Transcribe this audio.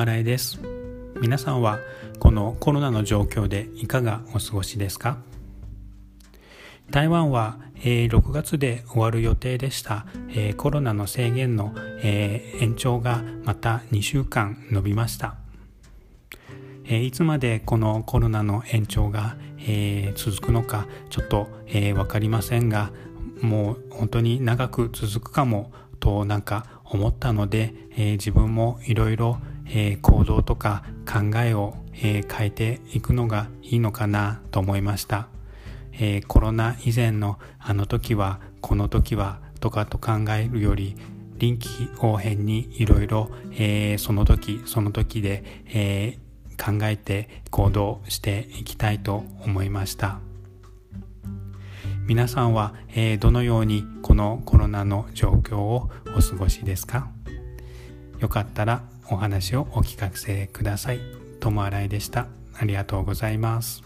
新井です。皆さんはこのコロナの状況でいかがお過ごしですか？台湾は、え、6月で終わる予定でした、え、コロナの制限の、え、延長がまた2週間延びました、えいつまでこのコロナの延長が、え続くのかちょっと、え分かりませんがもう本当に長く続くかもとなんか思ったので、えー、自分もいろいろ行動とか考えを、えー、変えていくのがいいのかなと思いました、えー、コロナ以前のあの時はこの時はとかと考えるより臨機応変にいろいろその時その時で、えー、考えて行動していきたいと思いました。皆さんは、えー、どのようにこのコロナの状況をお過ごしですか？よかったらお話をお聞かせください。友新井でした。ありがとうございます。